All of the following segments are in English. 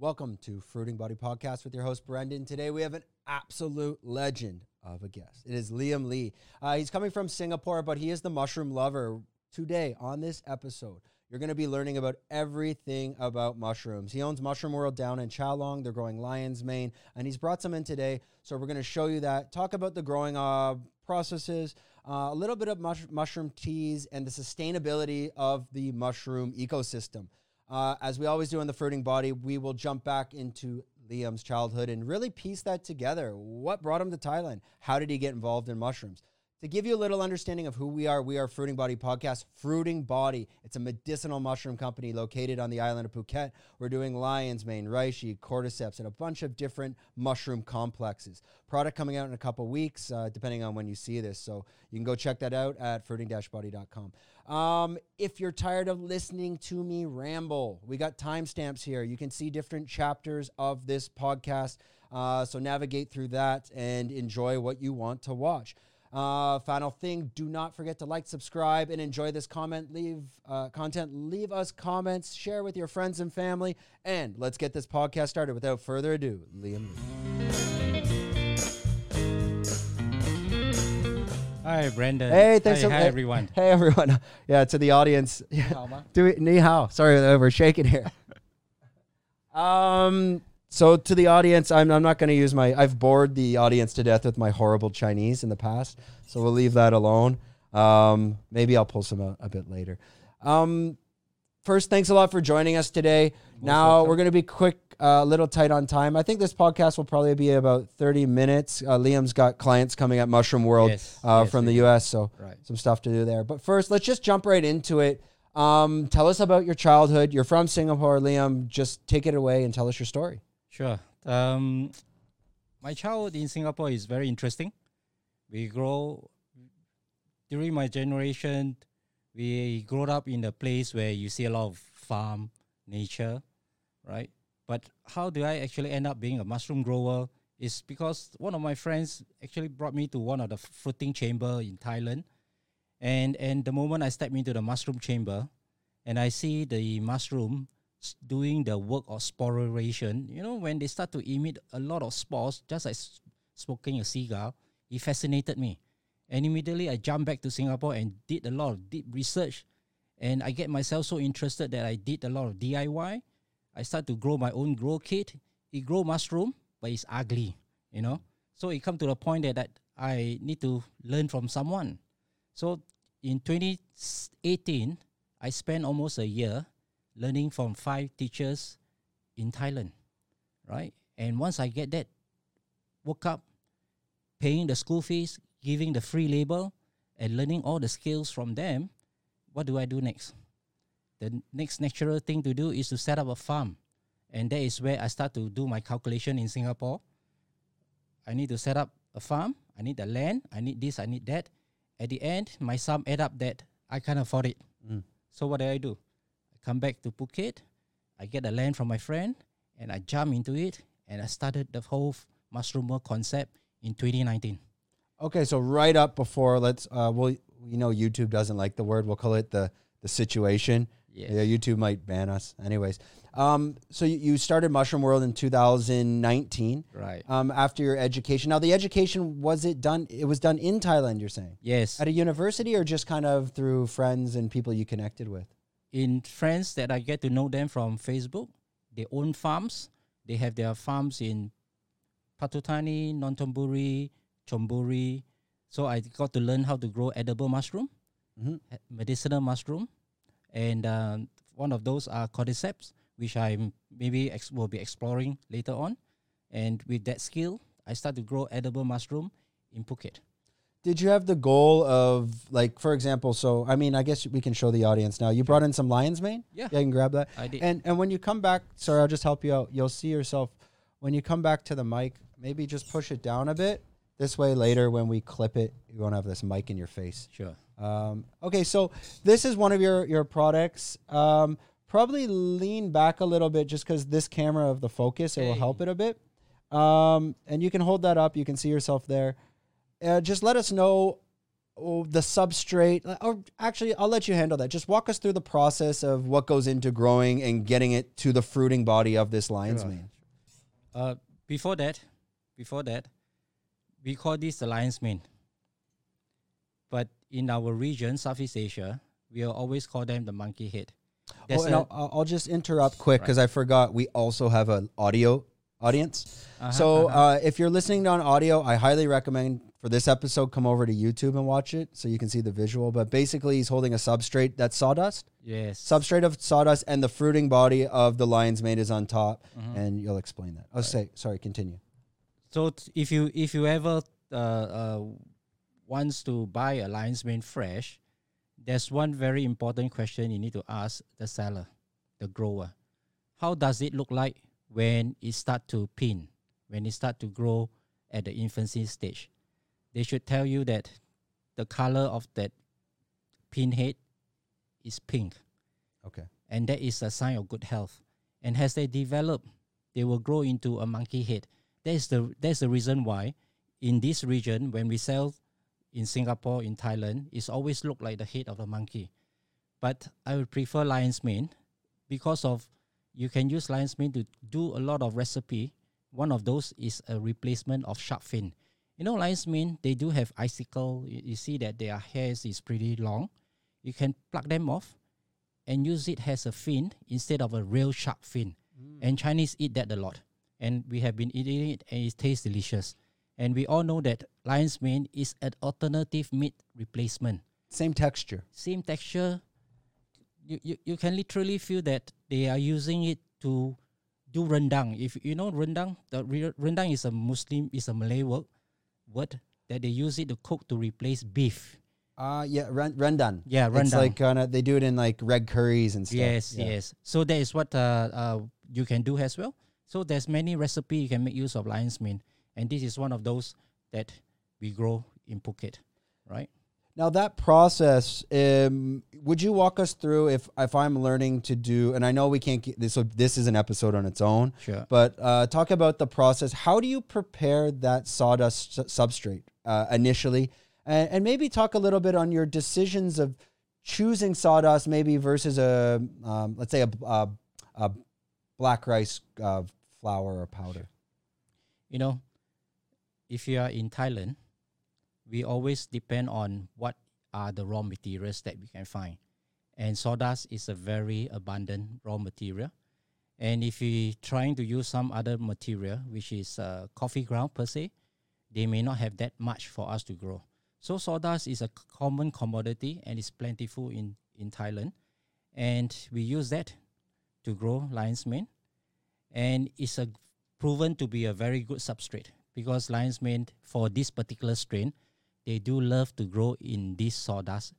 Welcome to Fruiting Body Podcast with your host, Brendan. Today we have an absolute legend of a guest. It is Liam Lee. Uh, he's coming from Singapore, but he is the mushroom lover. Today, on this episode, you're going to be learning about everything about mushrooms. He owns Mushroom World down in Chalong. They're growing lion's mane, and he's brought some in today. So we're going to show you that, talk about the growing uh, processes, uh, a little bit of mush- mushroom teas, and the sustainability of the mushroom ecosystem. Uh, as we always do in the fruiting body, we will jump back into Liam's childhood and really piece that together. What brought him to Thailand? How did he get involved in mushrooms? To give you a little understanding of who we are, we are Fruiting Body Podcast. Fruiting Body, it's a medicinal mushroom company located on the island of Phuket. We're doing lion's mane, reishi, cordyceps, and a bunch of different mushroom complexes. Product coming out in a couple weeks, uh, depending on when you see this. So you can go check that out at fruiting-body.com. Um, if you're tired of listening to me ramble, we got timestamps here. You can see different chapters of this podcast. Uh, so navigate through that and enjoy what you want to watch. Uh, final thing: Do not forget to like, subscribe, and enjoy this comment. Leave uh, content. Leave us comments. Share with your friends and family. And let's get this podcast started. Without further ado, Liam. Hi, Brandon. Hey, thanks. Hi, so- hi hey- everyone. Hey, everyone. Yeah, to the audience. Yeah. Do it. Ni hao. Sorry, we're shaking here. um. So to the audience, I'm, I'm not going to use my. I've bored the audience to death with my horrible Chinese in the past, so we'll leave that alone. Um. Maybe I'll pull some out a bit later. Um. First, thanks a lot for joining us today. now welcome. we're going to be quick, uh, a little tight on time. I think this podcast will probably be about 30 minutes. Uh, Liam's got clients coming at Mushroom World Yes, uh, yes, from the U.S., so Right. some stuff to do there. But first, let's just jump right into it. Um, tell us about your childhood. You're from Singapore, Liam. Just take it away and tell us your story. Sure. Um, my childhood in Singapore is very interesting. We grow during my generation. We grew up in a place where you see a lot of farm nature, right? But how do I actually end up being a mushroom grower? Is because one of my friends actually brought me to one of the fruiting chamber in Thailand, and and the moment I step into the mushroom chamber, and I see the mushroom doing the work of sporation, you know, when they start to emit a lot of spores, just like smoking a cigar, it fascinated me. And immediately I jumped back to Singapore and did a lot of deep research. And I get myself so interested that I did a lot of DIY. I start to grow my own grow kit. It grow mushroom, but it's ugly, you know. So it come to the point that, that I need to learn from someone. So in 2018, I spent almost a year learning from five teachers in Thailand, right? And once I get that, woke up, paying the school fees, giving the free label, and learning all the skills from them, what do I do next? The next natural thing to do is to set up a farm. And that is where I start to do my calculation in Singapore. I need to set up a farm. I need the land. I need this. I need that. At the end, my sum add up that I can't afford it. Mm. So what do I do? I come back to Phuket. I get the land from my friend, and I jump into it, and I started the whole mushroom concept in 2019. Okay, so right up before, let's. Uh, well, we know YouTube doesn't like the word. We'll call it the the situation. Yes. Yeah, YouTube might ban us. Anyways, um, so you, you started Mushroom World in 2019. Right. Um, after your education. Now, the education was it done? It was done in Thailand. You're saying Yes. at a university or just kind of through friends and people you connected with. in friends that I get to know them from Facebook. They own farms. They have their farms in Pathum Thani, Nonthaburi, Chonburi. So I got to learn how to grow edible mushroom, Mhm. eh, medicinal mushroom, and um, one of those are cordyceps, which I maybe ex- will be exploring later on. And with that skill, I start to grow edible mushroom in Phuket. Did you have the goal of like, for example? So, I mean, I guess we can show the audience now. You brought in some lion's mane. Yeah. yeah, you can grab that. I did. And and when you come back, sorry, I'll just help you out. You'll see yourself when you come back to the mic. Maybe just push it down a bit. This way, later when we clip it, you won't have this mic in your face. sure. Um, okay, so this is one of your your products. Um, probably lean back a little bit just because this camera of the focus it will help it a bit. Um, and you can hold that up. You can see yourself there. Uh, just let us know oh, the substrate, or actually, I'll let you handle that. Just walk us through the process of what goes into growing and getting it to the fruiting body of this lion's mane. Uh, before that, before that, we call this the lion's mane. But in our region, Southeast Asia, we always call them the monkey head. Oh, I'll, I'll just interrupt quick because I forgot we also have an audio audience. Uh-huh, so uh-huh. uh, if you're listening on audio, I highly recommend for this episode come over to YouTube and watch it so you can see the visual. But basically, he's holding a substrate that's sawdust, yes, substrate of sawdust, and the fruiting body of the lion's mane is on top. Mhm. And you'll explain that. Oh, say sorry. Continue. So t- if you if you ever uh, uh, wants to buy a lion's mane fresh, there's one very important question you need to ask the seller, the grower. How does it look like when it start to pin, when it start to grow at the infancy stage? They should tell you that the color of that pinhead is pink Okay. and that is a sign of good health. And as they develop, they will grow into a monkey head. That is the that's the reason why in this region when we sell in Singapore, in Thailand, it's always look like the head of a monkey. But I would prefer lion's mane because of you can use lion's mane to do a lot of recipe. One of those is a replacement of shark fin. You know, lion's mane, they do have icicle. You, you see that their hairs is pretty long. You can pluck them off and use it as a fin instead of a real shark fin. Mm. And Chinese eat that a lot. And we have been eating it and it tastes delicious. And we all know that lion's mane is an alternative meat replacement. Same texture. Same texture. You, you, you can literally feel that they are using it to do rendang. If you know rendang, the re- rendang is a Muslim, is a Malay word, word that they use it to cook to replace beef. Uh yeah, ren- rendan. Yeah, rendang. It's like kind of they do it in like red curries and stuff. Yes, Yeah. yes. So that is what uh, uh, you can do as well. So there's many recipe you can make use of lion's mane, and this is one of those that we grow in Phuket, right? Now that process, um, would you walk us through if if I'm learning to do, and I know we can't get this. So this is an episode on its own, Sure. but uh, talk about the process. How do you prepare that sawdust su- substrate uh, initially, and, and maybe talk a little bit on your decisions of choosing sawdust, maybe versus a um, let's say a, a, a black rice uh, flour or powder. You know, if you are in Thailand, we always depend on what are the raw materials that we can find, and sawdust is a very abundant raw material. And if we trying to use some other material, which is uh, coffee ground per se, they may not have that much for us to grow. So sawdust is a common commodity and is plentiful in, in Thailand. And we use that to grow lion's mane. And it's a proven to be a very good substrate because lion's mane for this particular strain, they do love to grow in this sawdust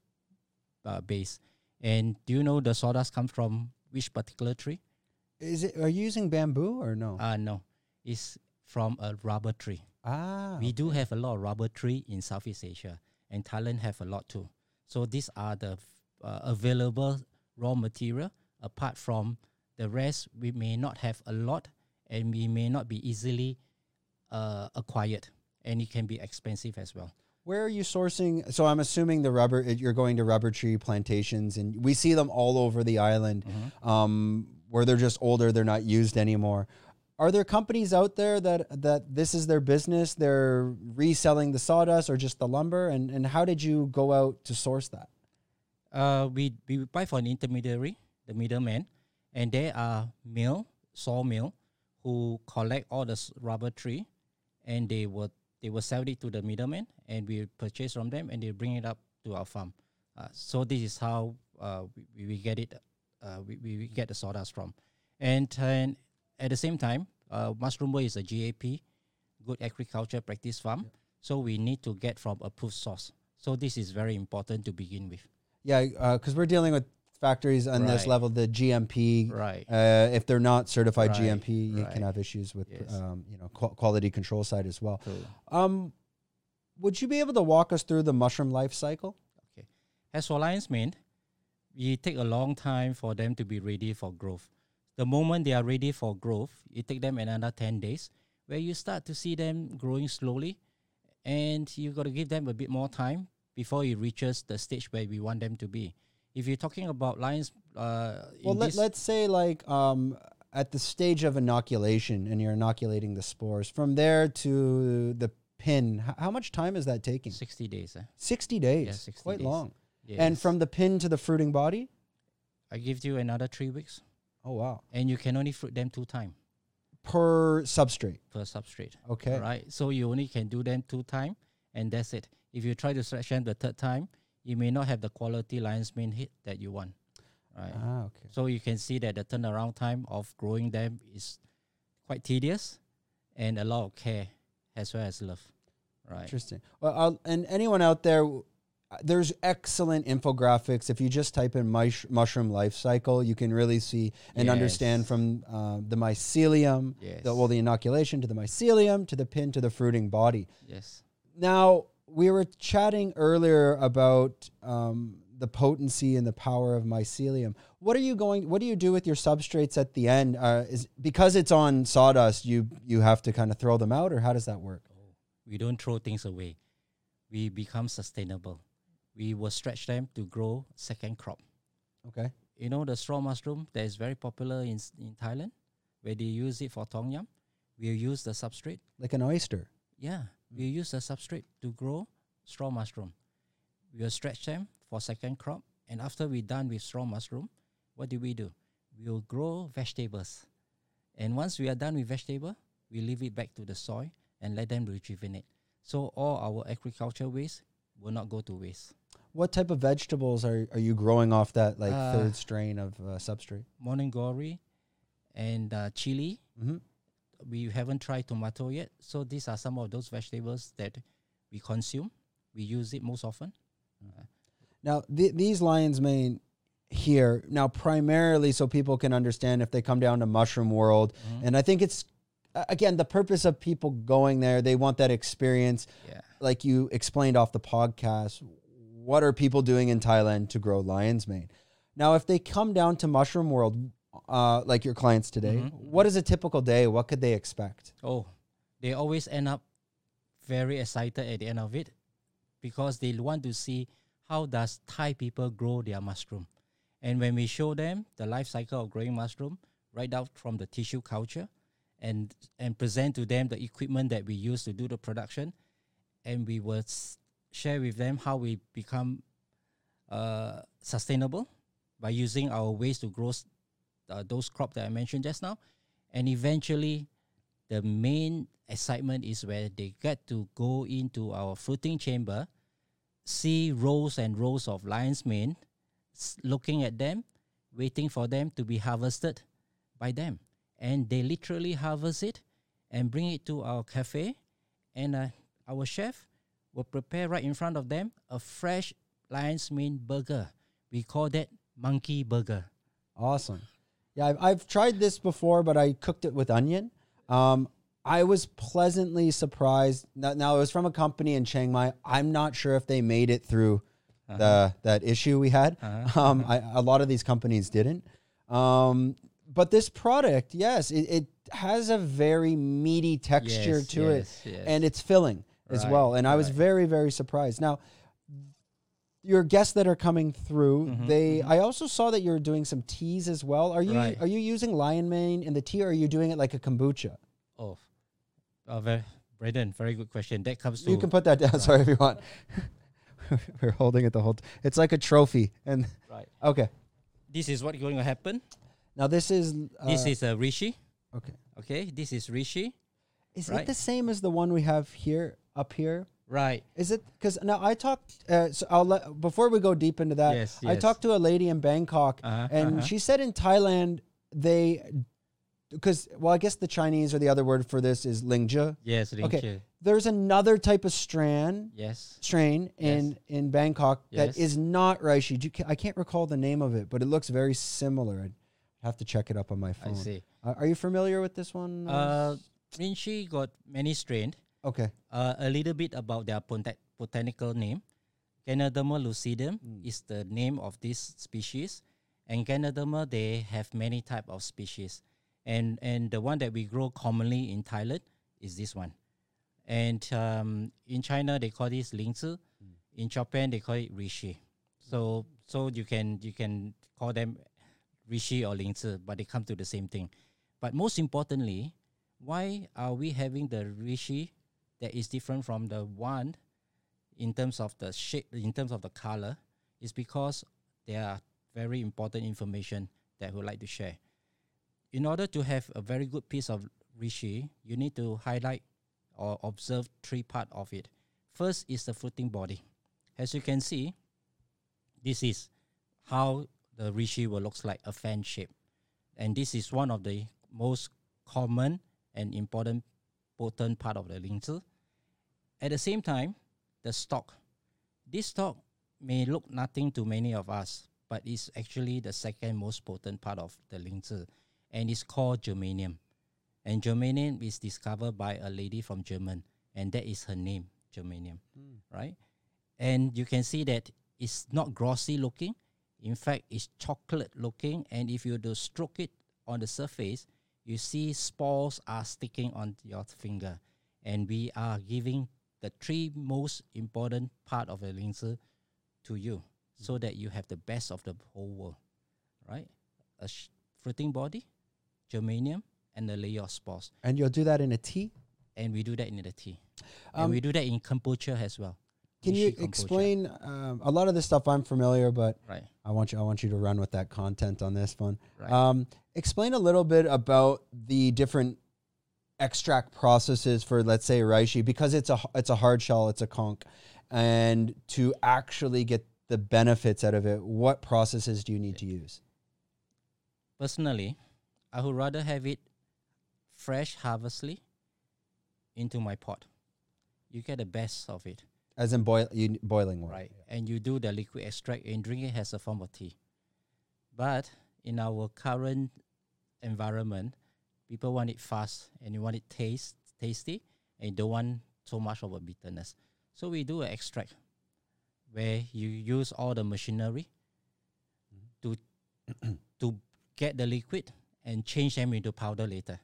uh, base. And do you know the sawdust comes from which particular tree? Is it? Are you using bamboo or no? Uh, no, it's from a rubber tree. ah, We do have a lot of rubber tree in Southeast Asia, and Thailand have a lot too. So these are the uh, available raw material. Apart from the rest, we may not have a lot, and we may not be easily uh, acquired, and it can be expensive as well. Where are you sourcing? So I'm assuming the rubber. You're going to rubber tree plantations, and we see them all over the island, um, where they're just older. They're not used anymore. Are there companies out there that that this is their business? They're reselling the sawdust or just the lumber, and and how did you go out to source that? Uh, we we buy from an intermediary, the middleman, and they are mill sawmill who collect all the rubber tree, and they will they will sell it to the middleman, and we purchase from them, and they bring it up to our farm. Uh, so this is how uh, we, we get it. Uh, we, we get the sawdust from, and and at the same time, uh, Mushroom Boy is a GAP, Good Agriculture Practice Farm. So we need to get from approved source. So this is very important to begin with. Yeah, because we're dealing with factories on this level, the GMP. Right. Uh, if they're not certified Right, GMP, you can have issues with Yes. um, you know qu- quality control side as well. True. Um, would you be able to walk us through the mushroom life cycle? Okay. As for lion's mane, it take a long time for them to be ready for growth. The moment they are ready for growth, it take them another 10 days where you start to see them growing slowly and you've got to give them a bit more time before it reaches the stage where we want them to be. If you're talking about lions, uh, Well, let, let's say like um, at the stage of inoculation, and you're inoculating the spores. From there to the pin, how much time is that taking? 60 days. eh? Sixty days. Yeah, 60 Quite days. long. And from the pin to the fruiting body. I give you another three weeks, Oh wow. and you can only fruit them two times Per substrate. per substrate. Okay. Right. So you only can do them two times, and that's it. If you try to stretch them the third time, you may not have the quality lion's mane hit that you want. Right. Ah, okay. So you can see that the turnaround time of growing them is quite tedious, and a lot of care as well as love. Right. Interesting. Well, I'll, and anyone out there, there's excellent infographics. If you just type in mush, mushroom life cycle, you can really see and understand from uh, the mycelium, Yes. the, well, the inoculation to the mycelium to the pin to the fruiting body. yes. Now, we were chatting earlier about um, the potency and the power of mycelium. What are you going? What do you do with your substrates at the end? Uh, is because it's on sawdust, you you have to kind of throw them out, or how does that work? We don't throw things away. We become sustainable. We will stretch them to grow second crop. Okay. You know the straw mushroom that is very popular in in Thailand, where they use it for tom yum. We use the substrate. Like an oyster. Yeah, we use the substrate to grow straw mushroom. We will stretch them for second crop, and after we're done with straw mushroom, what do we do? We will grow vegetables, and once we are done with vegetable, we leave it back to the soil and let them rejuvenate. So all our agriculture waste will not go to waste. What type of vegetables are, are you growing off that like Uh, third strain of uh, substrate? Morning glory, and uh, chili. Mm-hmm. We haven't tried tomato yet, so these are some of those vegetables that we consume. We use it most often. Now, th- these lion's mane here now primarily so people can understand if they come down to Mushroom World, Mhm. and I think it's again the purpose of people going there. They want that experience, Yeah. like you explained off the podcast. What are people doing in Thailand to grow lion's mane? Now, if they come down to Mushroom World, uh, like your clients today, Mhm. what is a typical day? What could they expect? Oh, they always end up very excited at the end of it because they want to see how does Thai people grow their mushroom. And when we show them the life cycle of growing mushroom, right out from the tissue culture, and and present to them the equipment that we use to do the production, and we will s- share with them how we become uh, sustainable by using our ways to grow s- uh, those crop that I mentioned just now, and eventually the main excitement is where they get to go into our fruiting chamber, see rows and rows of lion's mane, looking at them, waiting for them to be harvested by them. And they literally harvest it and bring it to our cafe, and uh, our chef will prepare right in front of them a fresh lion's mane burger. We call that monkey burger. Awesome. Yeah, I've, I've tried this before, but I cooked it with onion. Um, I was pleasantly surprised. Now, now it was from a company in Chiang Mai. I'm not sure if they made it through the that issue we had. Uh-huh. Um, I, a lot of these companies didn't. Um, but this product, yes, it, it has a very meaty texture Yes, to it, yes, yes. and it's filling as Right, well. And I was very, very surprised. Now, your guests that are coming through, Mhm, they I also saw that you're doing some teas as well. Are you Right. are you using lion mane in the tea or are you doing it like a kombucha? Oh, uh, very, Braden, very good question. That comes to You can put that down, sorry if you want. We're holding it the whole t- it's like a trophy. And right. okay. This is what's going to happen. Now this is uh, this is a rishi. okay. Okay, this is rishi. Is it the same as the one we have here up here? Right. Is it because now I talked? Uh, so I'll let before we go deep into that. Yes, yes. I talked to a lady in Bangkok, Uh-huh, and uh-huh. she said in Thailand they, because well, I guess the Chinese or the other word for this is lingzhi. Yes, Okay. okay. There's another type of strand Yes. strain in in Bangkok that Yes. is not reishi. I can't recall the name of it, but it looks very similar. I'd have to check it up on my phone. I see. Uh, are you familiar with this one? Uh, Rishi got many strain. Okay. Uh, a little bit about their bota- botanical name. Ganoderma lucidum Mm. is the name of this species, and Ganoderma they have many type of species, and and the one that we grow commonly in Thailand is this one, and um, in China they call this lingzhi. In Japan, they call it rishi. So so you can you can call them rishi or lingzhi, but they come to the same thing. But most importantly, why are we having the rishi that is different from the one in terms of the shape, in terms of the color? Is because there are very important information that we would like to share. In order to have a very good piece of rishi, you need to highlight or observe three part of it. First is the fruiting body. As you can see, this is how the rishi will looks like a fan shape. And this is one of the most common and important potent part of the lingzhi. At the same time, the stock. This stock may look nothing to many of us, but it's actually the second most potent part of the lingzhi, and it's called germanium. And germanium is discovered by a lady from German, and that is her name, germanium, right? And you can see that it's not glossy looking. In fact, it's chocolate looking, and if you do stroke it on the surface, you see spores are sticking on your finger, and we are giving the three most important part of the lingzhi to you, so that you have the best of the whole world, right? A sh- fruiting body, germanium, and a layer of spores, And you'll do that in a tea? and we do that in the tea, Um, and we do that in kombucha as well. Can you kombucha, explain um, a lot of this stuff I'm familiar, but Right, I want you I want you to run with that content on this one. right. Um, explain a little bit about the different extract processes for let's say reishi because it's a it's a hard shell, it's a conch, and to actually get the benefits out of it, what processes do you need to use? Personally, I would rather have it fresh harvestly into my pot. You get the best of it, As in boil you, boiling water. right? And you do the liquid extract and drink it as a form of tea. But in our current environment, people want it fast and you want it taste tasty and you don't want so much of a bitterness. So we do an extract where you use all the machinery mm-hmm. to to get the liquid and change them into powder later.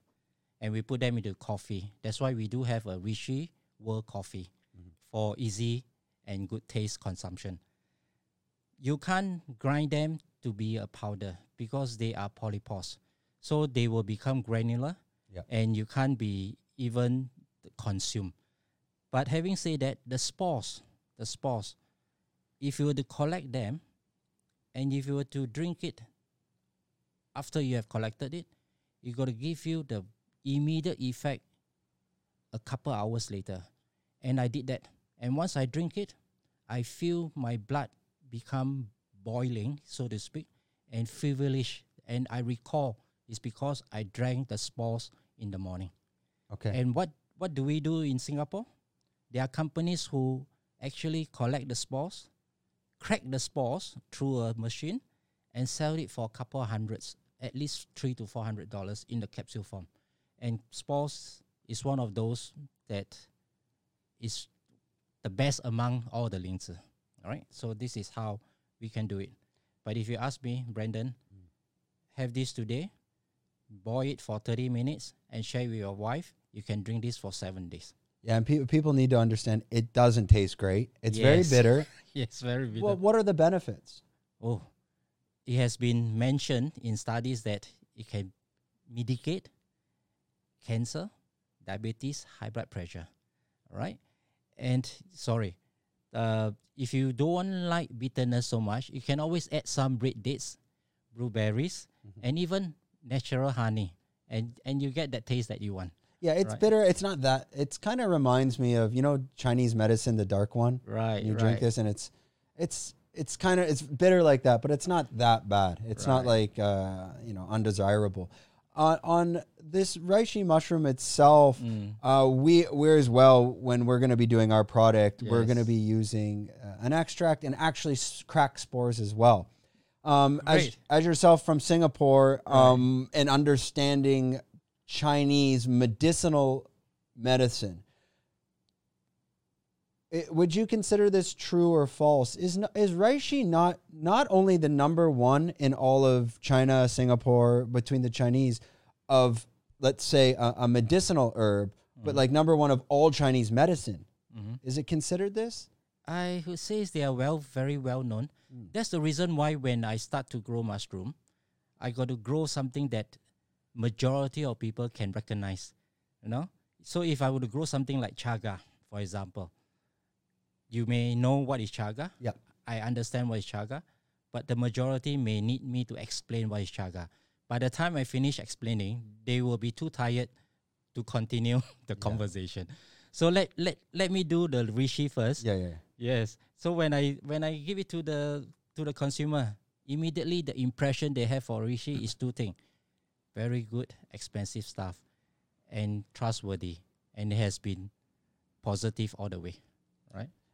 And we put them into coffee. That's why we do have a Rishi World Coffee for easy and good taste consumption. You can't grind them to be a powder because they are polypores. So they will become granular Yep. and you can't be even consumed. But having said that, the spores, the spores, if you were to collect them and if you were to drink it after you have collected it, it got to give you the immediate effect a couple hours later. And I did that. And once I drink it, I feel my blood become boiling, so to speak, and feverish. And I recall it's because I drank the spores in the morning. Okay. And what, what do we do in Singapore? There are companies who actually collect the spores, crack the spores through a machine, and sell it for a couple of hundreds, at least three to four hundred dollars in the capsule form. And spores is one of those that is the best among all the links. All right. So this is how we can do it. But if you ask me, Brandon, have this today, boil it for 30 minutes and share with your wife. You can drink this for seven days. yeah, and pe- people need to understand it doesn't taste great. It's very bitter. yes, very bitter. well, what are the benefits? oh, it has been mentioned in studies that it can mitigate cancer, diabetes, high blood pressure. All right. And sorry, uh, if you don't like bitterness so much, you can always add some red dates, blueberries, and even natural honey, and and you get that taste that you want. Yeah, it's Right. bitter. It's not that. It's kind of reminds me of you know Chinese medicine, the dark one. Right. you right. drink this and it's it's it's kind of it's bitter like that, but it's not that bad. It's not like uh, you know undesirable. On on this reishi mushroom itself, Mm. uh, we we're as well when we're going to be doing our product, we're going to be using uh, an extract and actually crack spores as well. Um, as as yourself from Singapore, um, and understanding Chinese medicinal medicine. It, would you consider this true or false? Is is reishi not not only the number one in all of China, Singapore, between the Chinese, of let's say a, a medicinal herb, but like number one of all Chinese medicine? Mhm. Is it considered this? I would say they are well, very well known. That's the reason why when I start to grow mushroom, I got to grow something that majority of people can recognize. You know, so if I were to grow something like chaga, for example, you may know what is chaga. Yep. I understand what is chaga, but the majority may need me to explain what is chaga. By the time I finish explaining, they will be too tired to continue the conversation. So let let let me do the rishi first. Yeah, yeah. yeah. Yes. So when I when I give it to the to the consumer, immediately the impression they have for Rishi is two things. Very good, expensive stuff and trustworthy. And it has been positive all the way.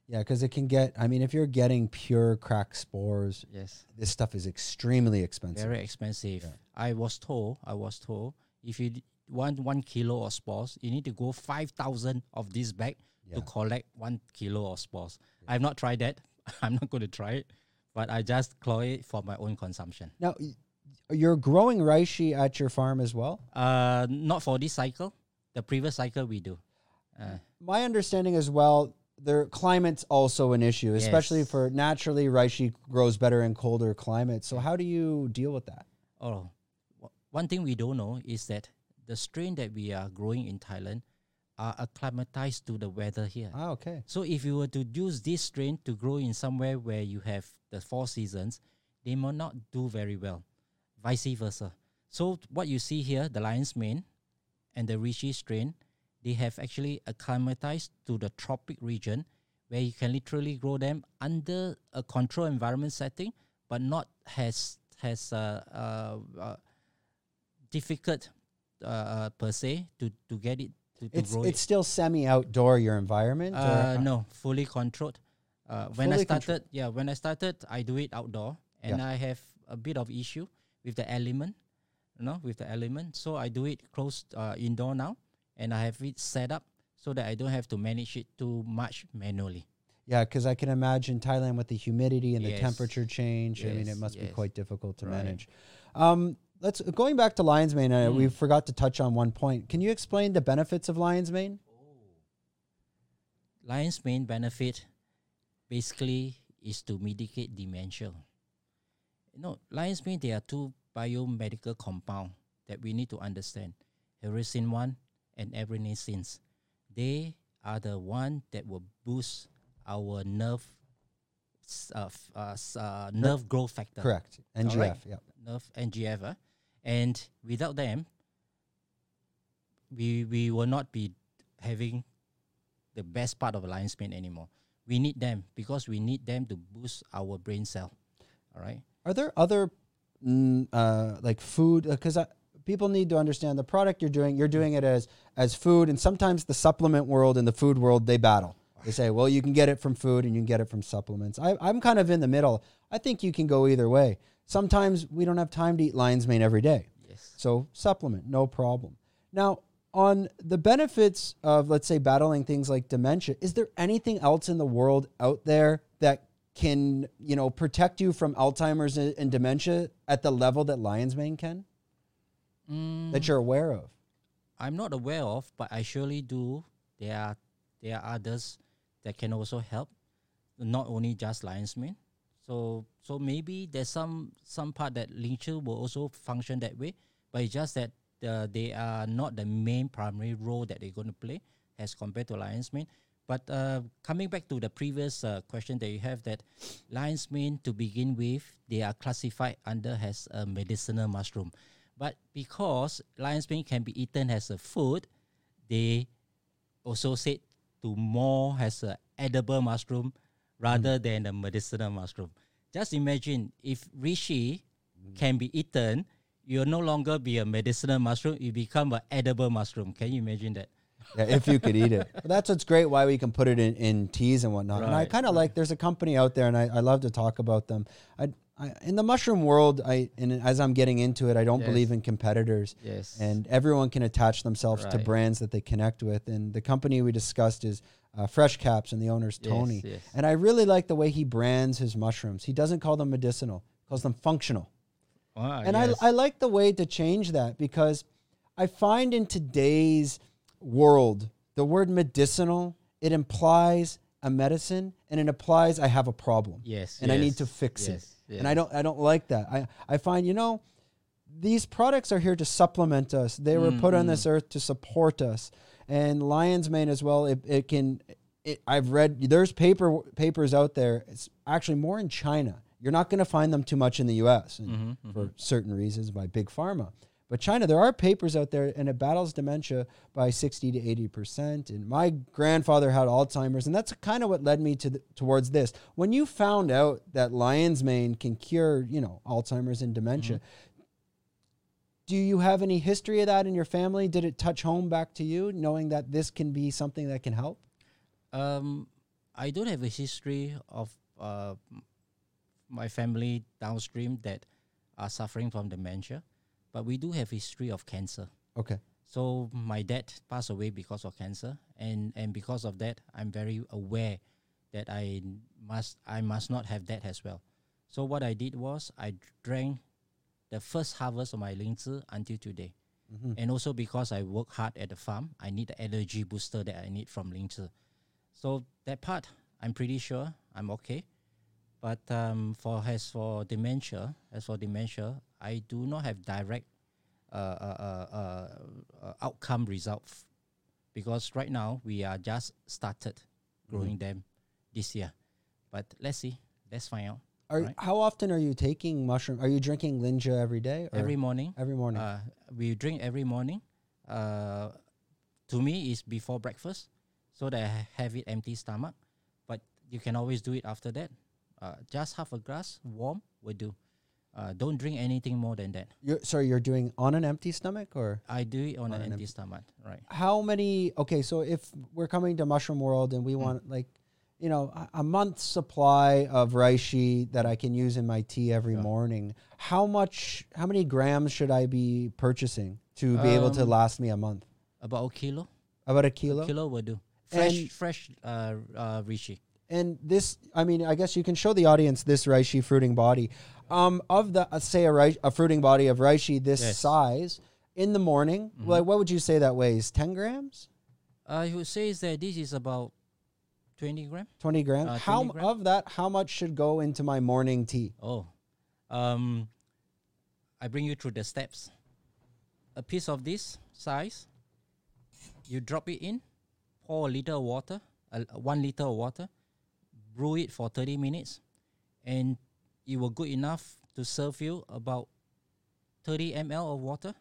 Yeah, because it can get. I mean, if you're getting pure crack spores, Yes. this stuff is extremely expensive. Very expensive. Yeah. I was told, I was told, if you d- want one kilo of spores, you need to go five thousand of this bag Yeah. to collect one kilo of spores. I've not tried that. I'm not going to try it, but I just claw it for my own consumption. Now, y- you're growing reishi at your farm as well. Uh, not for this cycle. The previous cycle we do. Uh, My understanding as well, their climate's also an issue, especially Yes. for naturally reishi grows better in colder climates. So how do you deal with that? oh, one thing we don't know is that the strain that we are growing in Thailand are acclimatized to the weather here. Ah, okay. So if you were to use this strain to grow in somewhere where you have the four seasons, they might not do very well. Vice versa. So what you see here, the lion's mane and the Rishi strain, they have actually acclimatized to the tropic region where you can literally grow them under a controlled environment setting, but not has has uh, uh, uh, difficult uh, uh, per se to, to get it to, to It's grow it's it. still semi outdoor your environment. Uh, no, fully controlled. Uh, when I Fully controlled. started, yeah, when I started, I do it outdoor, and I have a bit of issue with the element, you know, with the element. So I do it close uh, indoor now, and I have it set up so that I don't have to manage it too much manually. Yeah, because I can imagine Thailand with the humidity and the temperature change. I mean, it Yes, must be quite difficult to Right. manage. Um, let's going back to lion's mane. Uh, We Mm. forgot to touch on one point. Can you explain the benefits of lion's mane? Lion's mane benefit basically is to mitigate dementia. You know, lion's mane, there are two biomedical compound that we need to understand. hericenone and erinacines. They are the one that will boost our nerve uh, uh, uh, nerve growth factor. Correct. NGF. right. Yeah. Nerve NGF. ah. And without them, we we will not be having the best part of lion's mane anymore. We need them because we need them to boost our brain cell. All right. Are there other mm, uh, like food? Because people need to understand the product you're doing. You're doing it as as food, and sometimes the supplement world and the food world they battle. They say, well, you can get it from food and you can get it from supplements. I, I'm kind of in the middle. I think you can go either way. Sometimes we don't have time to eat lion's mane every day. Yes. So supplement, no problem. Now, on the benefits of let's say battling things like dementia, is there anything else in the world out there that can, you know, protect you from Alzheimer's and dementia at the level that lion's mane can Mm, that you're aware of? I'm not aware of, but I surely do. There are there are others that can also help, not only just lion's mane. So so maybe there's some some part that lingzhi will also function that way, but it's just that uh, they are not the main primary role that they're going to play as compared to lion's mane. But uh, coming back to the previous uh, question that you have, that lion's mane to begin with, they are classified under as a medicinal mushroom. But because lion's mane can be eaten as a food, they also said to more as a edible mushroom rather hmm. than a medicinal mushroom. Just imagine if reishi can be eaten, you'll no longer be a medicinal mushroom, you become an edible mushroom. Can you imagine that? Yeah, if you could eat it. But that's what's great why we can put it in, in teas and whatnot. and I kind of like there's a company out there and I, I love to talk about them. I, I in the mushroom world, I and as I'm getting into it, I don't Yes. believe in competitors. Yes. and everyone can attach themselves to brands that they connect with. And the company we discussed is uh, Fresh Caps, and the owner's Yes, Tony. yes. And I really like the way he brands his mushrooms. He doesn't call them medicinal; he calls them functional. Ah, and. I I like the way to change that because I find in today's world the word medicinal it implies a medicine and it implies I have a problem Yes. and I need to fix it. Yes, And I don't I don't like that. I I find you know these products are here to supplement us. They were Mm, put on this earth to support us. And lion's mane as well. It, it can. It, I've read there's paper papers out there. It's actually more in China. You're not going to find them too much in the U.S. Mhm, mhm. for certain reasons by big pharma. But China, there are papers out there, and it battles dementia by 60 to 80 percent. And my grandfather had Alzheimer's, and that's kind of what led me to the, towards this. When you found out that lion's mane can cure, you know, Alzheimer's and dementia, do you have any history of that in your family? Did it touch home back to you, knowing that this can be something that can help? Um, I don't have a history of uh, my family downstream that are suffering from dementia, but we do have history of cancer. Okay. So my dad passed away because of cancer, and and because of that, I'm very aware that I must I must not have that as well. So what I did was I drank the first harvest of my lingzhi until today, Mhm. and also because I work hard at the farm, I need the energy booster that I need from lingzhi. So that part, I'm pretty sure I'm okay. But um, for as for dementia, as for dementia, I do not have direct uh, uh, uh, uh, uh, outcome results because right now we are just started growing them this year. But let's see, let's find out. Are, Right. How often are you taking mushroom? Are you drinking lingzhi every day? Every morning, every morning. uh, we drink every morning. Uh, to me, is before breakfast, so that I have it empty stomach. But you can always do it after that. Uh, just half a glass, warm, will do. Uh, don't drink anything more than that. you're, sorry, you're doing on an empty stomach, or I do it on, On an empty empty- stomach, right? how many? Okay, so if we're coming to Mushroom World and we Mm. want like, you know, a, a month's supply of reishi that I can use in my tea every Sure. morning, how much? How many grams should I be purchasing to be able to Um, last me a month? About a kilo. About a A kilo. kilo will do. Fresh, And- fresh, uh, uh, Rishi. And this, I mean, I guess you can show the audience this reishi fruiting body. Um, of the uh, say a, a fruiting body of reishi this Yes. size in the morning, Mhm. like what would you say that weighs? Ten grams, I would say that this is about twenty gram. twenty grams. Uh, how 20 gram. of that? How much should go into my morning tea? Oh, um, I bring you through the steps. A piece of this size, you drop it in, pour a liter of water, uh, one liter of water, brew it for thirty minutes, and it will good enough to serve you about thirty ml of water,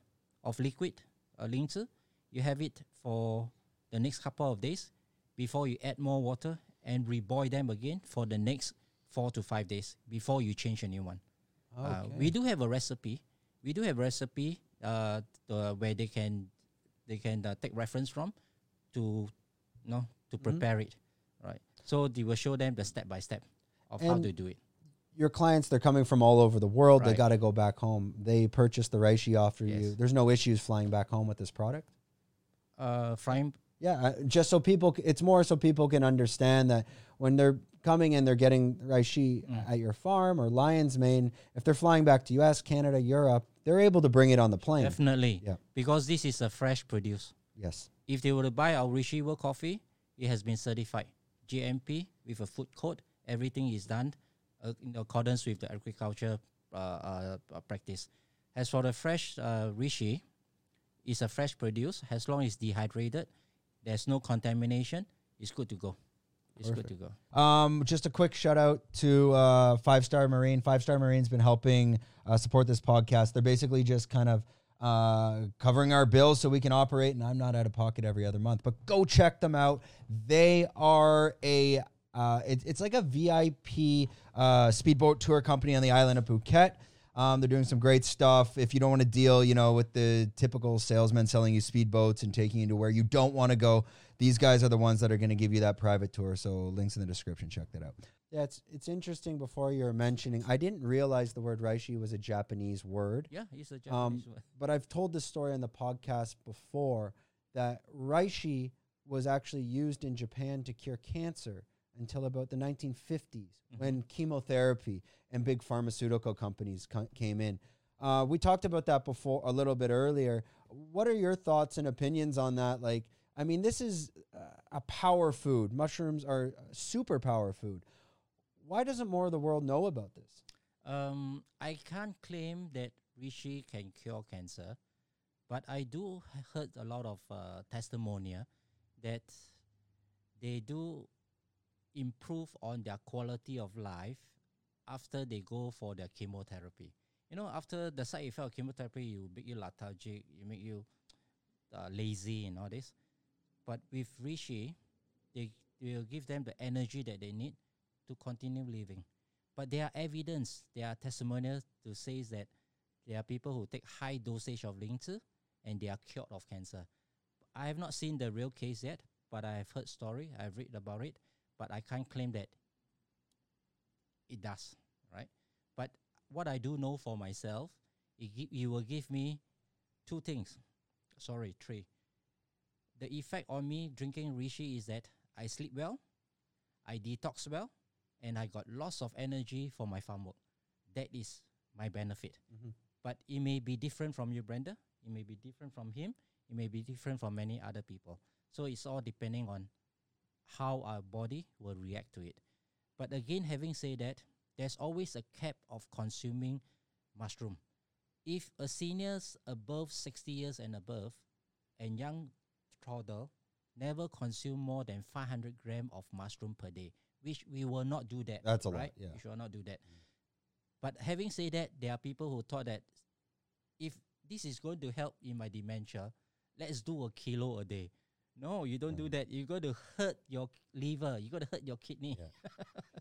of liquid, uh, 灵芝. You have it for the next couple of days before you add more water and reboil them again for the next four to five days before you change a new one. Uh, we do have a recipe. We do have a recipe uh, uh, where they can they can uh, take reference from to you know to Mhm. prepare it, right? So they will show them the step by step of how to do it. your clients they're coming from all over the world. They got to go back home. They purchase the reishi off for you. There's no issues flying back home with this product. Uh, frying Yeah, uh, just so people, it's more so people can understand that when they're coming and they're getting reishi Mm. at your farm or lion's mane, if they're flying back to U.S., Canada, Europe, they're able to bring it on the plane. definitely Yeah. because this is a fresh produce. Yes. If they were to buy our Rishi World coffee, it has been certified GMP with a food code. Everything is done uh, in accordance with the agriculture uh, uh, uh, practice. As for the fresh uh, Rishi, it's a fresh produce. As long as dehydrated, there's no contamination. It's good to go. It's good to go. Um, just a quick shout out to uh, Five Star Marine. Five Star Marine's been helping uh, support this podcast. They're basically just kind of uh, covering our bills so we can operate, and I'm not out of pocket every other month. But go check them out. They are a uh, it, it's like a VIP uh, speedboat tour company on the island of Phuket. Um, they're doing some great stuff. If you don't want to deal, you know, with the typical salesman selling you speedboats and taking you to where you don't want to go, these guys are the ones that are going to give you that private tour. So links in the description. Check that out. Yeah, it's, it's interesting before you were mentioning, I didn't realize the word reishi was a Japanese word. Yeah, it's a Um, Japanese word. but I've told this story on the podcast before that reishi was actually used in Japan to cure cancer until about the 1950s when chemotherapy and big pharmaceutical companies co- came in. Uh, we talked about that before a little bit earlier. What are your thoughts and opinions on that? Like, I mean, this is, uh, a power food. Mushrooms are super power food. Why doesn't more of the world know about this? Um, I can't claim that reishi can cure cancer, but I do heard a lot of uh, testimonial that they do improve on their quality of life after they go for their chemotherapy. You know, after the side effect of chemotherapy, you make you lethargic, you make you uh, lazy and all this. But with reishi, they will give them the energy that they need to continue living. But there are evidence, there are testimonials to say that there are people who take high dosage of lingzhi and they are cured of cancer. I have not seen the real case yet, but I have heard story, I've read about it, but I can't claim that it does, right? But what I do know for myself, it, it will give me two things. Sorry, three. The effect on me drinking reishi is that I sleep well, I detox well, and I got lots of energy for my farm work. That is my benefit. Mhm. But it may be different from you, Brenda. It may be different from him. It may be different from many other people. So it's all depending on how our body will react to it. But again, having said that, there's always a cap of consuming mushroom. If a seniors above 60 years and above and young toddler never consume more than 500 gram of mushroom per day, which we will not do that. That's a lot, yeah. We should not do that. But having said that, there are people who thought that if this is going to help in my dementia, let's do a kilo a day. No, you don't do that. You got to hurt your liver. You got to hurt your kidney.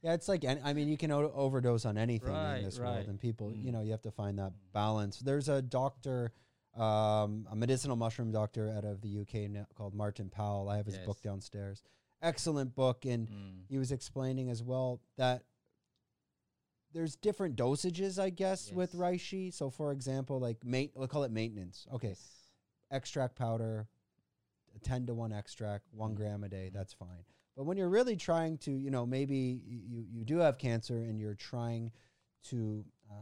Yeah, it's like I mean, you can o- overdose on anything Right, in this world, and people, you Mm. know, you have to find that balance. There's a doctor, um, a medicinal mushroom doctor out of the UK now called Martin Powell. I have his book downstairs. Excellent book, and Mm. he was explaining as well that there's different dosages, I guess, with reishi. So, for example, like mate, we'll call it maintenance. Okay, Yes. extract powder, a 10 to 1 extract, one Mhm. gram a day, Mhm. that's fine. But when you're really trying to, you know, maybe you, you do have cancer and you're trying to uh,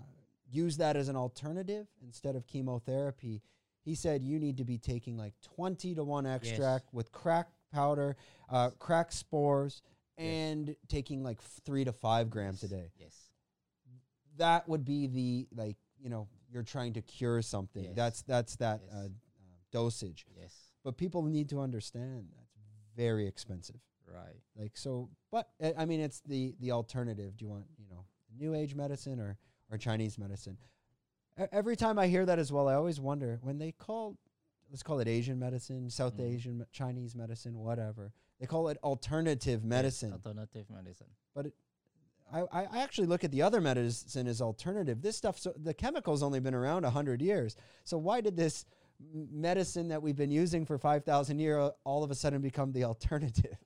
use that as an alternative instead of chemotherapy, he said you need to be taking like 20 to 1 extract with crack powder, uh, crack spores, Yes. and taking like three to five grams a day. Yes. That would be the, like, you know, you're trying to cure something. Yes. That's that's that Yes. uh, uh, dosage Yes. But people need to understand that's very expensive Right. like so but uh, i mean it's the the alternative do you want you know new age medicine or or chinese medicine every time i hear that as well i always wonder when they call let's call it asian medicine south Mhm. asian chinese medicine whatever they call it alternative Yes, medicine alternative medicine. I, I I actually look at the other medicine as alternative. This stuff, so the chemical's only been around 100 years. So why did this medicine that we've been using for 5,000 years all of a sudden become the alternative?